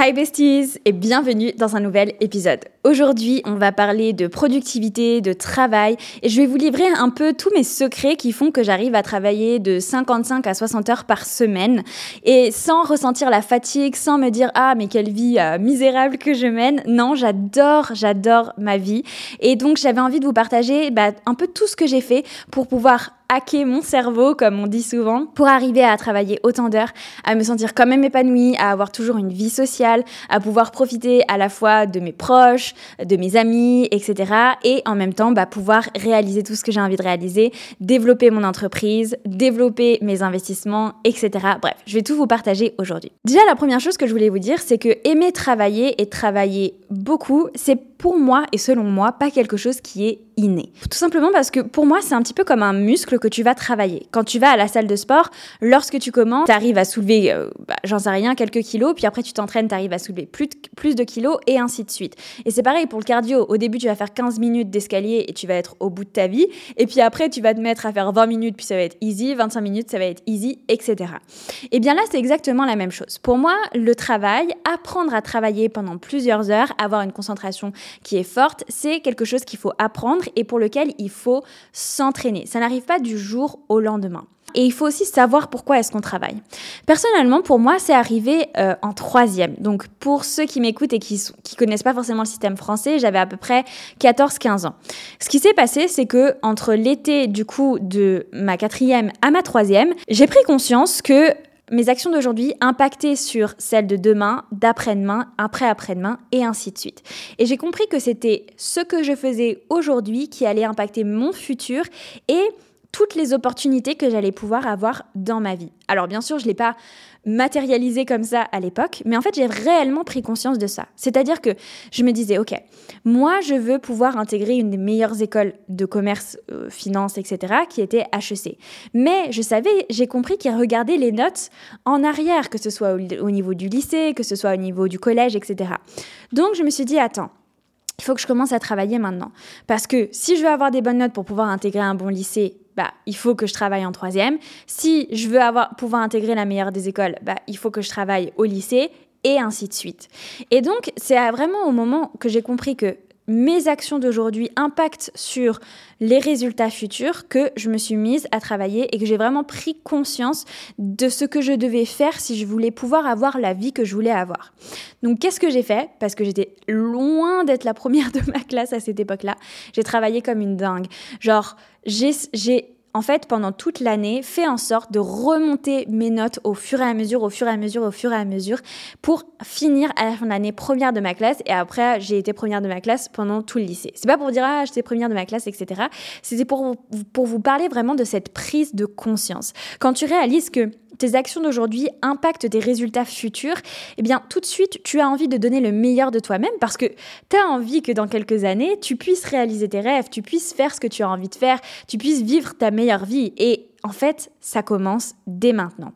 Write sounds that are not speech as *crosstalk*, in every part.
Hi besties et bienvenue dans un nouvel épisode. Aujourd'hui, on va parler de productivité, de travail et je vais vous livrer un peu tous mes secrets qui font que j'arrive à travailler de 55 à 60 heures par semaine et sans ressentir la fatigue, sans me dire ah mais quelle vie euh, misérable que je mène. Non, j'adore, j'adore ma vie et donc j'avais envie de vous partager bah, un peu tout ce que j'ai fait pour pouvoir hacker mon cerveau, comme on dit souvent, pour arriver à travailler autant d'heures, à me sentir quand même épanouie, à avoir toujours une vie sociale, à pouvoir profiter à la fois de mes proches, de mes amis, etc. Et en même temps, bah, pouvoir réaliser tout ce que j'ai envie de réaliser, développer mon entreprise, développer mes investissements, etc. Bref, je vais tout vous partager aujourd'hui. Déjà, la première chose que je voulais vous dire, c'est que aimer travailler et travailler beaucoup, c'est pour moi et selon moi pas quelque chose qui est inné. Tout simplement parce que pour moi, c'est un petit peu comme un muscle que tu vas travailler. Quand tu vas à la salle de sport, lorsque tu commences, tu arrives à soulever, euh, bah, j'en sais rien, quelques kilos, puis après tu t'entraînes, tu arrives à soulever plus de, plus de kilos et ainsi de suite. Et c'est pareil pour le cardio. Au début, tu vas faire 15 minutes d'escalier et tu vas être au bout de ta vie. Et puis après, tu vas te mettre à faire 20 minutes, puis ça va être easy, 25 minutes, ça va être easy, etc. Et eh bien là, c'est exactement la même chose. Pour moi, le travail, apprendre à travailler pendant plusieurs heures, avoir une concentration qui est forte, c'est quelque chose qu'il faut apprendre et pour lequel il faut s'entraîner. Ça n'arrive pas du jour au lendemain. Et il faut aussi savoir pourquoi est-ce qu'on travaille. Personnellement, pour moi, c'est arrivé euh, en troisième. Donc, pour ceux qui m'écoutent et qui ne connaissent pas forcément le système français, j'avais à peu près 14-15 ans. Ce qui s'est passé, c'est que entre l'été, du coup, de ma quatrième à ma troisième, j'ai pris conscience que mes actions d'aujourd'hui impactaient sur celles de demain, d'après-demain, après-après-demain, et ainsi de suite. Et j'ai compris que c'était ce que je faisais aujourd'hui qui allait impacter mon futur et toutes les opportunités que j'allais pouvoir avoir dans ma vie. Alors bien sûr, je ne l'ai pas matérialisé comme ça à l'époque, mais en fait, j'ai réellement pris conscience de ça. C'est-à-dire que je me disais, OK, moi, je veux pouvoir intégrer une des meilleures écoles de commerce, euh, finance, etc., qui était HEC. Mais je savais, j'ai compris qu'il regardait les notes en arrière, que ce soit au niveau du lycée, que ce soit au niveau du collège, etc. Donc, je me suis dit, attends, il faut que je commence à travailler maintenant. Parce que si je veux avoir des bonnes notes pour pouvoir intégrer un bon lycée, bah, il faut que je travaille en troisième. Si je veux avoir, pouvoir intégrer la meilleure des écoles, bah, il faut que je travaille au lycée et ainsi de suite. Et donc, c'est vraiment au moment que j'ai compris que mes actions d'aujourd'hui impactent sur les résultats futurs que je me suis mise à travailler et que j'ai vraiment pris conscience de ce que je devais faire si je voulais pouvoir avoir la vie que je voulais avoir. Donc qu'est-ce que j'ai fait? Parce que j'étais loin d'être la première de ma *laughs* classe à cette époque-là. J'ai travaillé comme une dingue. Genre, j'ai en fait, pendant toute l'année, fait en sorte de remonter mes notes au fur et à mesure, au fur et à mesure, au fur et à mesure, pour finir à la fin de l'année première de ma classe. Et après, j'ai été première de ma classe pendant tout le lycée. C'est pas pour dire, ah, j'étais première de ma classe, etc. C'était pour, pour vous parler vraiment de cette prise de conscience. Quand tu réalises que tes actions d'aujourd'hui impactent tes résultats futurs, eh bien tout de suite, tu as envie de donner le meilleur de toi-même parce que tu as envie que dans quelques années, tu puisses réaliser tes rêves, tu puisses faire ce que tu as envie de faire, tu puisses vivre ta meilleure vie. Et en fait, ça commence dès maintenant.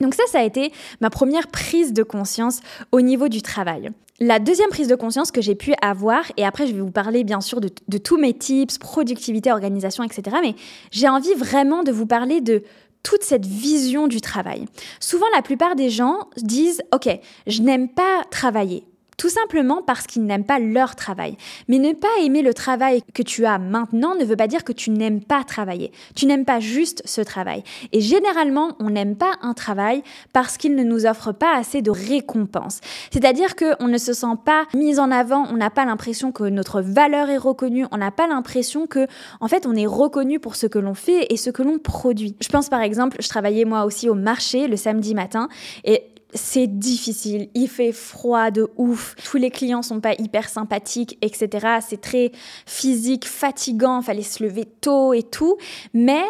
Donc ça, ça a été ma première prise de conscience au niveau du travail. La deuxième prise de conscience que j'ai pu avoir, et après je vais vous parler bien sûr de, de tous mes tips, productivité, organisation, etc., mais j'ai envie vraiment de vous parler de toute cette vision du travail. Souvent, la plupart des gens disent, OK, je n'aime pas travailler. Tout simplement parce qu'ils n'aiment pas leur travail. Mais ne pas aimer le travail que tu as maintenant ne veut pas dire que tu n'aimes pas travailler. Tu n'aimes pas juste ce travail. Et généralement, on n'aime pas un travail parce qu'il ne nous offre pas assez de récompense. C'est-à-dire qu'on ne se sent pas mis en avant, on n'a pas l'impression que notre valeur est reconnue, on n'a pas l'impression que, en fait, on est reconnu pour ce que l'on fait et ce que l'on produit. Je pense par exemple, je travaillais moi aussi au marché le samedi matin et c'est difficile, il fait froid de ouf, tous les clients sont pas hyper sympathiques, etc. C'est très physique, fatigant, fallait se lever tôt et tout, mais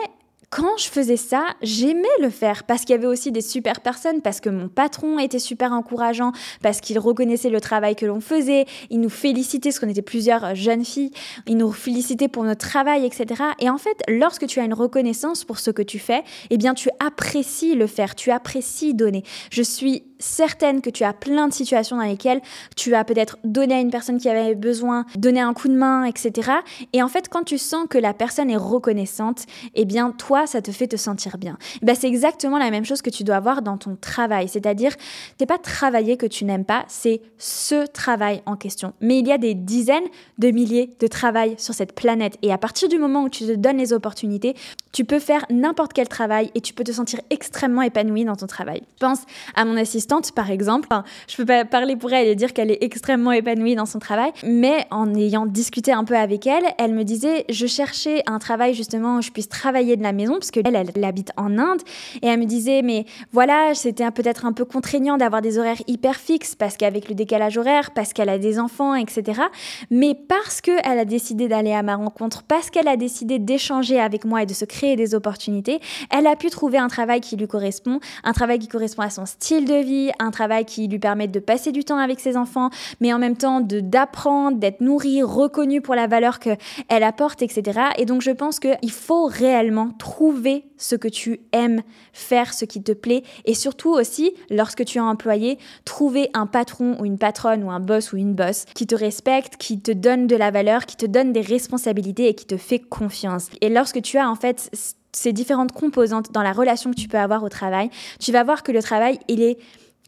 quand je faisais ça, j'aimais le faire parce qu'il y avait aussi des super personnes, parce que mon patron était super encourageant, parce qu'il reconnaissait le travail que l'on faisait, il nous félicitait, parce qu'on était plusieurs jeunes filles, il nous félicitait pour notre travail, etc. Et en fait, lorsque tu as une reconnaissance pour ce que tu fais, eh bien, tu apprécies le faire, tu apprécies donner. Je suis certaine que tu as plein de situations dans lesquelles tu as peut-être donné à une personne qui avait besoin, donné un coup de main, etc. Et en fait, quand tu sens que la personne est reconnaissante, eh bien, toi, ça te fait te sentir bien. Ben, c'est exactement la même chose que tu dois avoir dans ton travail. C'est-à-dire, c'est pas travailler que tu n'aimes pas, c'est ce travail en question. Mais il y a des dizaines de milliers de travail sur cette planète. Et à partir du moment où tu te donnes les opportunités, tu peux faire n'importe quel travail et tu peux te sentir extrêmement épanoui dans ton travail. Je pense à mon par exemple. je peux pas parler pour elle et dire qu'elle est extrêmement épanouie dans son travail, mais en ayant discuté un peu avec elle, elle me disait, je cherchais un travail justement où je puisse travailler de la maison, parce qu'elle, elle, elle habite en Inde, et elle me disait, mais voilà, c'était peut-être un peu contraignant d'avoir des horaires hyper fixes, parce qu'avec le décalage horaire, parce qu'elle a des enfants, etc. Mais parce qu'elle a décidé d'aller à ma rencontre, parce qu'elle a décidé d'échanger avec moi et de se créer des opportunités, elle a pu trouver un travail qui lui correspond, un travail qui correspond à son style de vie, un travail qui lui permet de passer du temps avec ses enfants, mais en même temps de d'apprendre, d'être nourrie, reconnue pour la valeur qu'elle apporte, etc. Et donc je pense qu'il faut réellement trouver ce que tu aimes faire, ce qui te plaît, et surtout aussi, lorsque tu es employé, trouver un patron ou une patronne ou un boss ou une boss qui te respecte, qui te donne de la valeur, qui te donne des responsabilités et qui te fait confiance. Et lorsque tu as en fait ces différentes composantes dans la relation que tu peux avoir au travail, tu vas voir que le travail, il est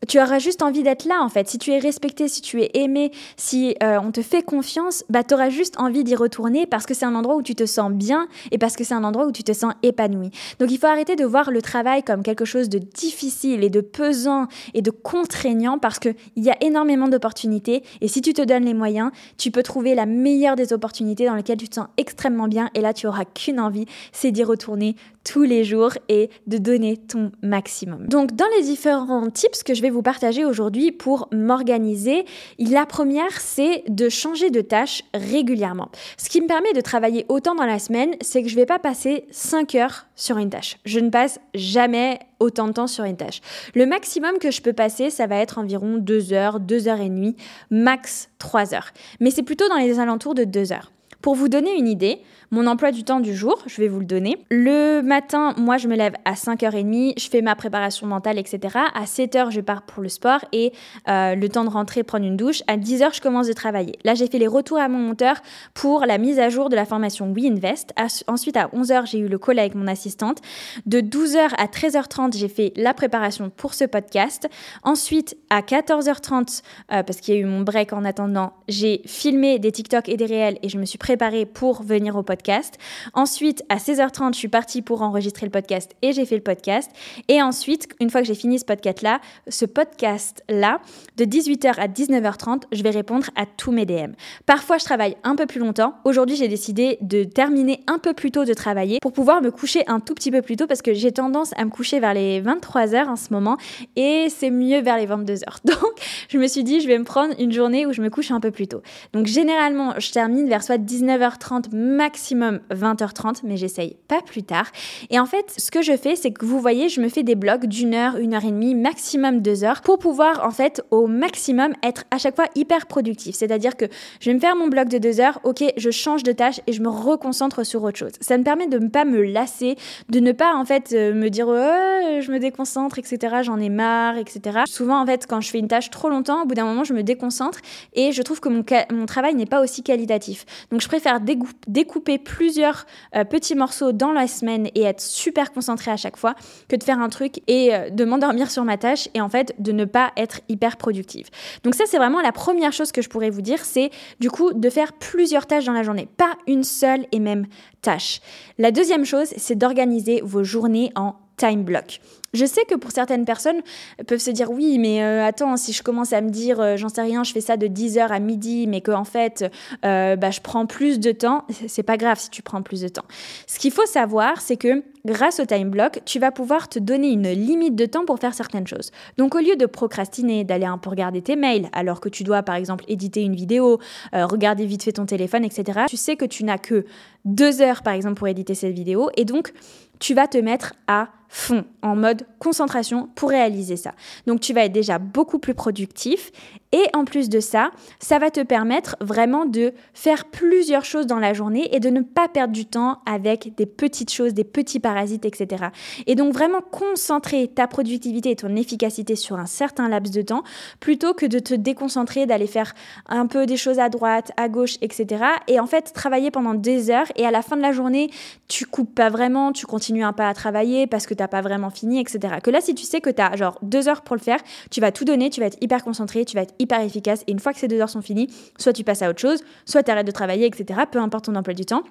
tu auras juste envie d'être là en fait. Si tu es respecté, si tu es aimé, si euh, on te fait confiance, bah tu auras juste envie d'y retourner parce que c'est un endroit où tu te sens bien et parce que c'est un endroit où tu te sens épanoui. Donc il faut arrêter de voir le travail comme quelque chose de difficile et de pesant et de contraignant parce qu'il y a énormément d'opportunités et si tu te donnes les moyens, tu peux trouver la meilleure des opportunités dans lesquelles tu te sens extrêmement bien et là tu auras qu'une envie, c'est d'y retourner tous les jours et de donner ton maximum. Donc dans les différents tips que je vais vous partager aujourd'hui pour m'organiser, la première c'est de changer de tâche régulièrement. Ce qui me permet de travailler autant dans la semaine, c'est que je ne vais pas passer 5 heures sur une tâche. Je ne passe jamais autant de temps sur une tâche. Le maximum que je peux passer, ça va être environ 2 heures, 2 heures et demie, max 3 heures. Mais c'est plutôt dans les alentours de 2 heures. Pour vous donner une idée, mon emploi du temps du jour, je vais vous le donner. Le matin, moi, je me lève à 5h30, je fais ma préparation mentale, etc. À 7h, je pars pour le sport et euh, le temps de rentrer, prendre une douche. À 10h, je commence de travailler. Là, j'ai fait les retours à mon monteur pour la mise à jour de la formation WeInvest. Ensuite, à 11h, j'ai eu le call avec mon assistante. De 12h à 13h30, j'ai fait la préparation pour ce podcast. Ensuite, à 14h30, euh, parce qu'il y a eu mon break en attendant, j'ai filmé des TikTok et des réels et je me suis préparée pour venir au podcast. Ensuite, à 16h30, je suis partie pour enregistrer le podcast et j'ai fait le podcast. Et ensuite, une fois que j'ai fini ce podcast-là, ce podcast-là, de 18h à 19h30, je vais répondre à tous mes DM. Parfois, je travaille un peu plus longtemps. Aujourd'hui, j'ai décidé de terminer un peu plus tôt de travailler pour pouvoir me coucher un tout petit peu plus tôt parce que j'ai tendance à me coucher vers les 23h en ce moment et c'est mieux vers les 22h. *laughs* Donc, je me suis dit, je vais me prendre une journée où je me couche un peu plus tôt. Donc, généralement, je termine vers soit 19h30 maximum maximum 20h30, mais j'essaye pas plus tard. Et en fait, ce que je fais, c'est que vous voyez, je me fais des blocs d'une heure, une heure et demie, maximum deux heures, pour pouvoir en fait au maximum être à chaque fois hyper productif. C'est-à-dire que je vais me faire mon bloc de deux heures, ok, je change de tâche et je me reconcentre sur autre chose. Ça me permet de ne pas me lasser, de ne pas en fait euh, me dire oh, je me déconcentre, etc. J'en ai marre, etc. Souvent en fait, quand je fais une tâche trop longtemps, au bout d'un moment, je me déconcentre et je trouve que mon, mon travail n'est pas aussi qualitatif. Donc je préfère découper plusieurs euh, petits morceaux dans la semaine et être super concentré à chaque fois que de faire un truc et euh, de m'endormir sur ma tâche et en fait de ne pas être hyper productive. Donc ça c'est vraiment la première chose que je pourrais vous dire, c'est du coup de faire plusieurs tâches dans la journée, pas une seule et même tâche. La deuxième chose, c'est d'organiser vos journées en time block. Je sais que pour certaines personnes peuvent se dire oui, mais euh, attends, si je commence à me dire euh, j'en sais rien, je fais ça de 10h à midi, mais qu'en fait euh, bah, je prends plus de temps, *laughs* c'est pas grave si tu prends plus de temps. Ce qu'il faut savoir, c'est que grâce au time block, tu vas pouvoir te donner une limite de temps pour faire certaines choses. Donc au lieu de procrastiner, d'aller un peu regarder tes mails, alors que tu dois par exemple éditer une vidéo, regarder vite fait ton téléphone, etc., tu sais que tu n'as que deux heures par exemple pour éditer cette vidéo, et donc tu vas te mettre à fond, en mode concentration pour réaliser ça. Donc tu vas être déjà beaucoup plus productif Et en plus de ça, ça va te permettre vraiment de faire plusieurs choses dans la journée et de ne pas perdre du temps avec des petites choses, des petits parasites, etc. Et donc vraiment concentrer ta productivité et ton efficacité sur un certain laps de temps plutôt que de te déconcentrer, d'aller faire un peu des choses à droite, à gauche, etc. Et en fait, travailler pendant des heures et à la fin de la journée, tu coupes pas vraiment, tu continues un peu à travailler parce que tu n'as pas vraiment fini, etc. Que là, si tu sais que tu as genre deux heures pour le faire, tu vas tout donner, tu vas être hyper concentré, tu vas être hyper efficace. Et une fois que ces deux heures sont finies, soit tu passes à autre chose, soit tu arrêtes de travailler, etc. Peu importe ton emploi du temps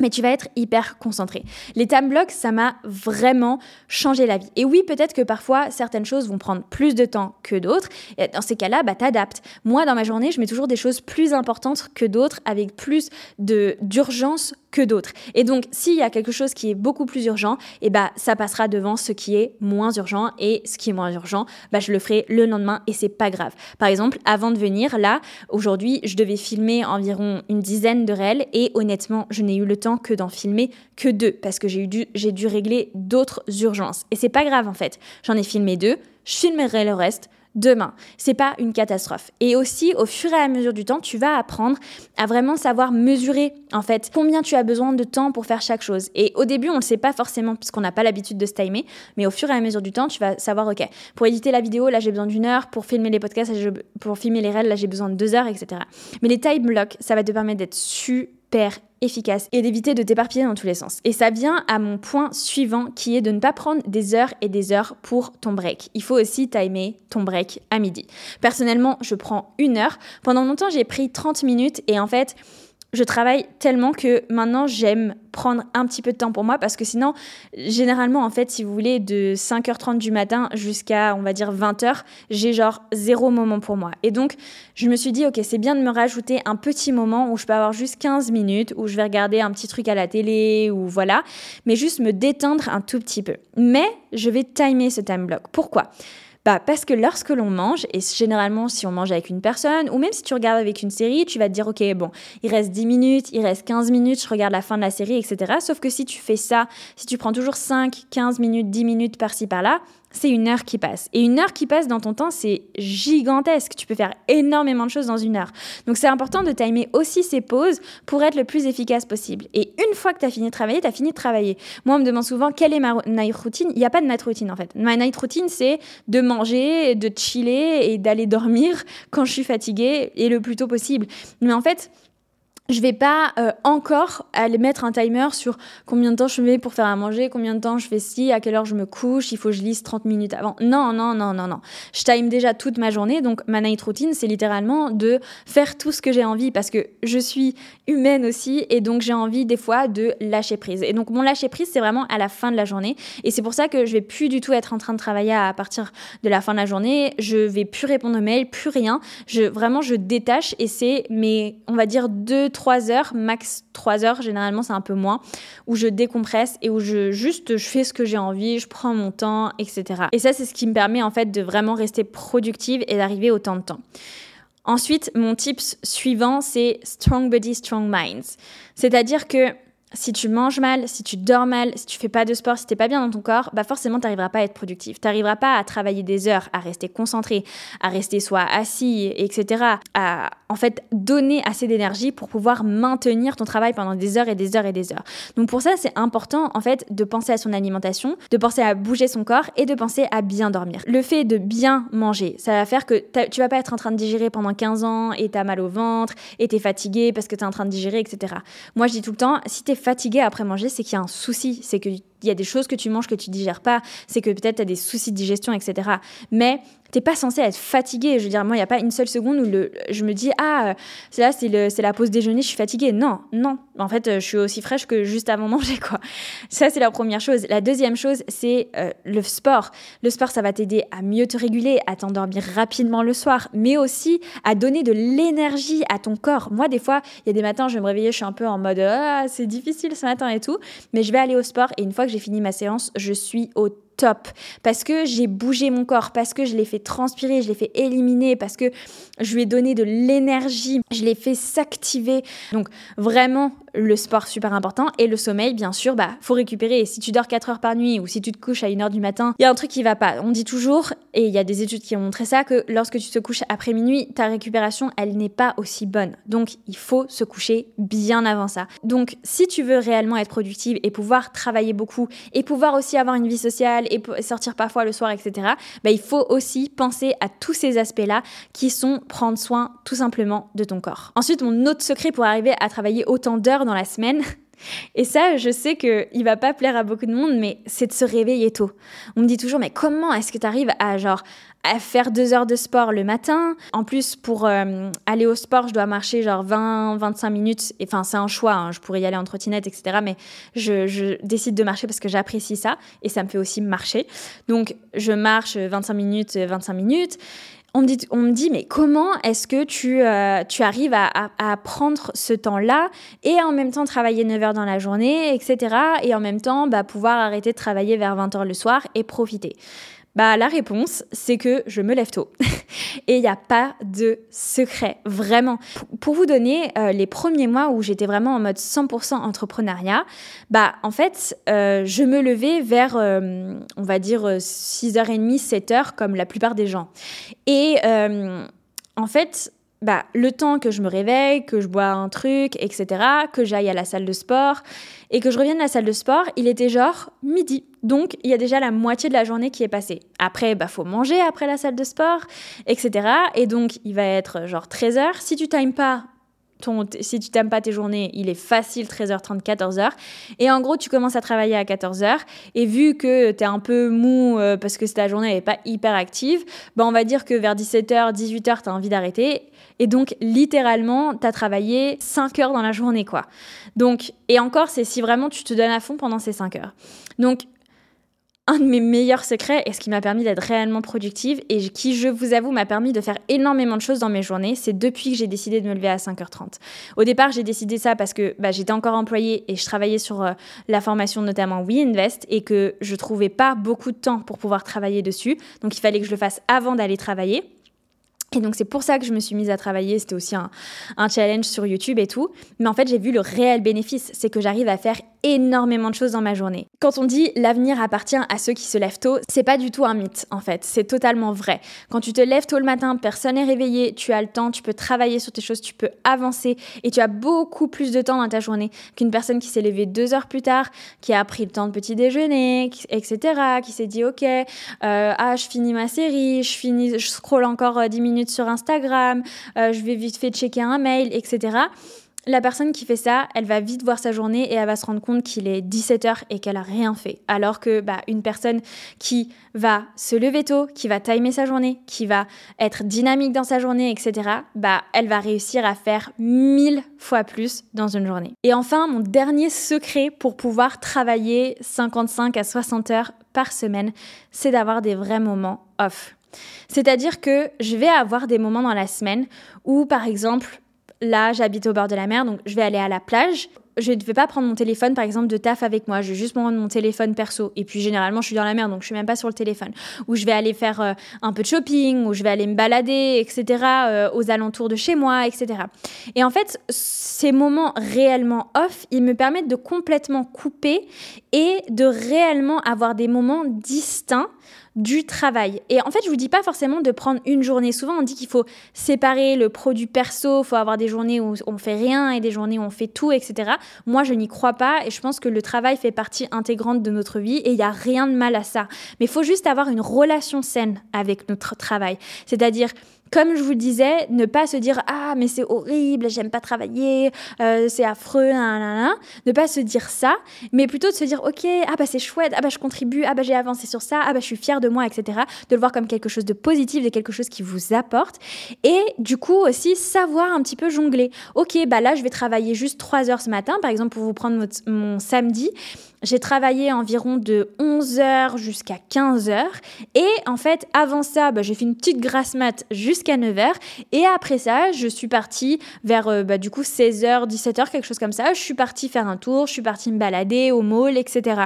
mais tu vas être hyper concentré. Les time blocks, ça m'a vraiment changé la vie. Et oui, peut-être que parfois, certaines choses vont prendre plus de temps que d'autres. Dans ces cas-là, bah, t'adaptes. Moi, dans ma journée, je mets toujours des choses plus importantes que d'autres, avec plus d'urgence que d'autres. Et donc, s'il y a quelque chose qui est beaucoup plus urgent, eh bah, ça passera devant ce qui est moins urgent. Et ce qui est moins urgent, bah, je le ferai le lendemain et c'est pas grave. Par exemple, avant de venir, là, aujourd'hui, je devais filmer environ une dizaine de réels et honnêtement, je n'ai eu le temps que d'en filmer que deux parce que j'ai dû, j'ai dû régler d'autres urgences. Et c'est pas grave en fait. J'en ai filmé deux, je filmerai le reste demain. C'est pas une catastrophe. Et aussi, au fur et à mesure du temps, tu vas apprendre à vraiment savoir mesurer, en fait, combien tu as besoin de temps pour faire chaque chose. Et au début, on ne sait pas forcément parce qu'on n'a pas l'habitude de se timer, mais au fur et à mesure du temps, tu vas savoir, OK, pour éditer la vidéo, là, j'ai besoin d'une heure, pour filmer les podcasts, pour filmer les règles, là, j'ai besoin de deux heures, etc. Mais les time blocks, ça va te permettre d'être super efficace et d'éviter de t'éparpiller dans tous les sens. Et ça vient à mon point suivant qui est de ne pas prendre des heures et des heures pour ton break. Il faut aussi timer ton break à midi. Personnellement, je prends une heure. Pendant longtemps, j'ai pris 30 minutes et en fait, je travaille tellement que maintenant j'aime prendre un petit peu de temps pour moi parce que sinon, généralement, en fait, si vous voulez, de 5h30 du matin jusqu'à, on va dire, 20h, j'ai genre zéro moment pour moi. Et donc, je me suis dit, ok, c'est bien de me rajouter un petit moment où je peux avoir juste 15 minutes, où je vais regarder un petit truc à la télé, ou voilà, mais juste me détendre un tout petit peu. Mais je vais timer ce time block. Pourquoi? Bah, parce que lorsque l'on mange, et généralement si on mange avec une personne, ou même si tu regardes avec une série, tu vas te dire, ok, bon, il reste 10 minutes, il reste 15 minutes, je regarde la fin de la série, etc. Sauf que si tu fais ça, si tu prends toujours 5, 15 minutes, 10 minutes par-ci, par-là, c'est une heure qui passe. Et une heure qui passe dans ton temps, c'est gigantesque. Tu peux faire énormément de choses dans une heure. Donc c'est important de timer aussi ces pauses pour être le plus efficace possible. Et une fois que tu as fini de travailler, tu as fini de travailler. Moi, on me demande souvent quelle est ma night routine? Il n'y a pas de night routine en fait. Ma night routine, c'est de manger, de chiller et d'aller dormir *laughs* quand je suis fatiguée et le plus tôt possible. Mais en fait, je vais pas euh, encore aller mettre un timer sur combien de temps je mets pour faire à manger, combien de temps je fais ci, à quelle heure je me couche, il faut que je lise 30 minutes avant. Non, non, non, non, non. Je time déjà toute ma journée, donc ma night routine, c'est littéralement de faire tout ce que j'ai envie parce que je suis humaine aussi et donc j'ai envie des fois de lâcher prise. Et donc mon lâcher prise, c'est vraiment à la fin de la journée et c'est pour ça que je vais plus du tout être en train de travailler à partir de la fin de la journée, je vais plus répondre aux mails, plus rien. Je vraiment je détache et c'est mes on va dire deux 3 heures, max 3 heures, généralement c'est un peu moins, où je décompresse et où je juste je fais ce que j'ai envie, je prends mon temps, etc. Et ça c'est ce qui me permet en fait de vraiment rester productive et d'arriver au temps de temps. Ensuite, mon tips suivant, c'est Strong Body, Strong Minds. C'est-à-dire que si tu manges mal, si tu dors mal, si tu fais pas de sport, si t'es pas bien dans ton corps, bah forcément t'arriveras pas à être productif. T'arriveras pas à travailler des heures, à rester concentré, à rester soit assis, etc. À en fait donner assez d'énergie pour pouvoir maintenir ton travail pendant des heures et des heures et des heures. Donc pour ça c'est important en fait de penser à son alimentation, de penser à bouger son corps et de penser à bien dormir. Le fait de bien manger, ça va faire que tu vas pas être en train de digérer pendant 15 ans et t'as mal au ventre et t'es fatigué parce que t'es en train de digérer, etc. Moi je dis tout le temps, si t'es fatigué après manger, c'est qu'il y a un souci, c'est qu'il y a des choses que tu manges que tu digères pas, c'est que peut-être tu as des soucis de digestion, etc. Mais t'es pas censé être fatigué. Je veux dire, moi, il n'y a pas une seule seconde où je me dis, ah, c'est là, c'est la pause déjeuner, je suis fatiguée. Non, non. En fait, je suis aussi fraîche que juste avant manger, quoi. Ça, c'est la première chose. La deuxième chose, c'est euh, le sport. Le sport, ça va t'aider à mieux te réguler, à t'endormir rapidement le soir, mais aussi à donner de l'énergie à ton corps. Moi, des fois, il y a des matins, je vais me réveiller, je suis un peu en mode, ah, c'est difficile ce matin et tout, mais je vais aller au sport et une fois que j'ai fini ma séance, je suis au top parce que j'ai bougé mon corps, parce que je l'ai fait transpirer, je l'ai fait éliminer, parce que je lui ai donné de l'énergie, je l'ai fait s'activer. Donc vraiment, le sport super important et le sommeil, bien sûr, bah, faut récupérer. Et si tu dors 4 heures par nuit ou si tu te couches à 1 heure du matin, il y a un truc qui va pas. On dit toujours, et il y a des études qui ont montré ça, que lorsque tu te couches après minuit, ta récupération, elle n'est pas aussi bonne. Donc, il faut se coucher bien avant ça. Donc, si tu veux réellement être productive et pouvoir travailler beaucoup et pouvoir aussi avoir une vie sociale et sortir parfois le soir, etc., bah, il faut aussi penser à tous ces aspects-là qui sont prendre soin tout simplement de ton corps. Ensuite, mon autre secret pour arriver à travailler autant d'heures dans la semaine, et ça, je sais qu'il va pas plaire à beaucoup de monde, mais c'est de se réveiller tôt. On me dit toujours, mais comment est-ce que tu arrives à genre à faire deux heures de sport le matin? En plus, pour euh, aller au sport, je dois marcher genre 20-25 minutes. Enfin, c'est un choix. Hein. Je pourrais y aller en trottinette, etc. Mais je, je décide de marcher parce que j'apprécie ça et ça me fait aussi marcher. Donc, je marche 25 minutes, 25 minutes on me dit, mais comment est-ce que tu, euh, tu arrives à, à, prendre ce temps-là et en même temps travailler 9 heures dans la journée, etc. Et en même temps bah, pouvoir arrêter de travailler vers 20 heures le soir et profiter? Bah, la réponse, c'est que je me lève tôt. *laughs* et il n'y a pas de secret, vraiment. Pour vous donner euh, les premiers mois où j'étais vraiment en mode 100% entrepreneuriat, bah, en fait, euh, je me levais vers, euh, on va dire, 6h30, 7h, comme la plupart des gens. Et en fait, bah, le temps que je me réveille, que je bois un truc, etc., que j'aille à la salle de sport et que je revienne à la salle de sport, il était genre midi. Donc, il y a déjà la moitié de la journée qui est passée. Après, bah, faut manger après la salle de sport, etc. Et donc, il va être genre 13 heures. Si tu times pas, si tu t'aimes pas tes journées, il est facile 13h30, 14h. Et en gros, tu commences à travailler à 14h. Et vu que tu es un peu mou euh, parce que ta journée n'est pas hyper active, bah on va dire que vers 17h, 18h, tu as envie d'arrêter. Et donc, littéralement, tu as travaillé 5 heures dans la journée, quoi. Donc, et encore, c'est si vraiment tu te donnes à fond pendant ces 5 heures. Donc, un de mes meilleurs secrets et ce qui m'a permis d'être réellement productive et qui, je vous avoue, m'a permis de faire énormément de choses dans mes journées, c'est depuis que j'ai décidé de me lever à 5h30. Au départ, j'ai décidé ça parce que bah, j'étais encore employée et je travaillais sur euh, la formation notamment WeInvest et que je trouvais pas beaucoup de temps pour pouvoir travailler dessus. Donc il fallait que je le fasse avant d'aller travailler. Et donc c'est pour ça que je me suis mise à travailler, c'était aussi un, un, challenge sur YouTube et tout. Mais en fait j'ai vu le réel bénéfice, c'est que j'arrive à faire énormément de choses dans ma journée. Quand on dit l'avenir appartient à ceux qui se lèvent tôt, c'est pas du tout un mythe en fait, c'est totalement vrai. Quand tu te lèves tôt le matin, personne n'est réveillé, tu as le temps, tu peux travailler sur tes choses, tu peux avancer et tu as beaucoup plus de temps dans ta journée qu'une personne qui s'est levée deux heures plus tard, qui a pris le temps de petit déjeuner, etc., qui s'est dit ok, euh, ah je finis ma série, je finis, je scroll encore euh, dix 10 minutes sur Instagram, euh, je vais vite fait checker un mail, etc la personne qui fait ça, elle va vite voir sa journée et elle va se rendre compte qu'il est 17h et qu'elle a rien fait. Alors que bah, une personne qui va se lever tôt, qui va timer sa journée, qui va être dynamique dans sa journée, etc., bah, elle va réussir à faire mille fois plus dans une journée. Et enfin, mon dernier secret pour pouvoir travailler 55 à 60 heures par semaine, c'est d'avoir des vrais moments off. C'est-à-dire que je vais avoir des moments dans la semaine où, par exemple, là, j'habite au bord de la mer, donc je vais aller à la plage. Je ne vais pas prendre mon téléphone, par exemple, de taf avec moi. Je vais juste prendre mon téléphone perso. Et puis, généralement, je suis dans la mer, donc je suis même pas sur le téléphone. Ou je vais aller faire euh, un peu de shopping, ou je vais aller me balader, etc., euh, aux alentours de chez moi, etc. Et en fait, ces moments réellement off, ils me permettent de complètement couper et de réellement avoir des moments distincts du travail. Et en fait, je vous dis pas forcément de prendre une journée. Souvent, on dit qu'il faut séparer le produit perso, il faut avoir des journées où on fait rien et des journées où on fait tout, etc. Moi, je n'y crois pas et je pense que le travail fait partie intégrante de notre vie et il n'y a rien de mal à ça. Mais il faut juste avoir une relation saine avec notre travail. C'est-à-dire, comme je vous le disais, ne pas se dire ah mais c'est horrible, j'aime pas travailler, euh, c'est affreux, nan, ne pas se dire ça, mais plutôt de se dire ok ah bah c'est chouette, ah bah je contribue, ah bah j'ai avancé sur ça, ah bah je suis fière de moi, etc. De le voir comme quelque chose de positif, de quelque chose qui vous apporte, et du coup aussi savoir un petit peu jongler. Ok bah là je vais travailler juste 3 heures ce matin, par exemple pour vous prendre mon samedi, j'ai travaillé environ de 11h jusqu'à 15h. Et en fait, avant ça, bah, j'ai fait une petite grasse mat jusqu'à 9h. Et après ça, je suis partie vers euh, bah, du coup 16h, 17h, quelque chose comme ça. Je suis partie faire un tour, je suis partie me balader au mall, etc.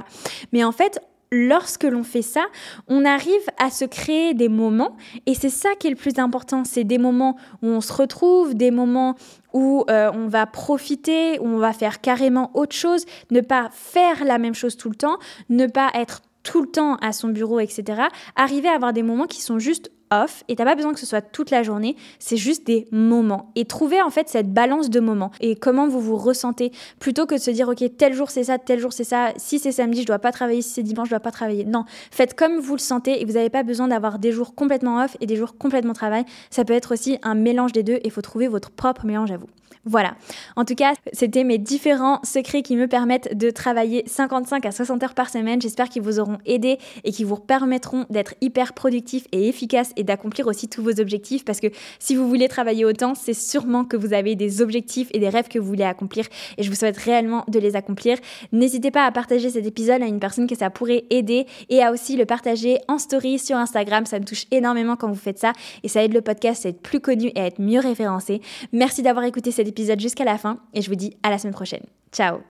Mais en fait, lorsque l'on fait ça, on arrive à se créer des moments et c'est ça qui est le plus important. C'est des moments où on se retrouve, des moments où euh, on va profiter, où on va faire carrément autre chose, ne pas faire la même chose tout le temps, ne pas être tout le temps à son bureau, etc. Arriver à avoir des moments qui sont juste off et t'as pas besoin que ce soit toute la journée, c'est juste des moments. Et trouver en fait cette balance de moments et comment vous vous ressentez plutôt que de se dire ok tel jour c'est ça, tel jour c'est ça, si c'est samedi je dois pas travailler, si c'est dimanche je dois pas travailler. Non, faites comme vous le sentez et vous n'avez pas besoin d'avoir des jours complètement off et des jours complètement travail. Ça peut être aussi un mélange des deux et il faut trouver votre propre mélange à vous. Voilà. En tout cas, c'était mes différents secrets qui me permettent de travailler 55 à 60 heures par semaine. J'espère qu'ils vous auront aidé et qui vous permettront d'être hyper productif et efficace et d'accomplir aussi tous vos objectifs parce que si vous voulez travailler autant, c'est sûrement que vous avez des objectifs et des rêves que vous voulez accomplir et je vous souhaite réellement de les accomplir. N'hésitez pas à partager cet épisode à une personne que ça pourrait aider et à aussi le partager en story sur Instagram. Ça me touche énormément quand vous faites ça et ça aide le podcast à être plus connu et à être mieux référencé. Merci d'avoir écouté cet épisode jusqu'à la fin et je vous dis à la semaine prochaine. Ciao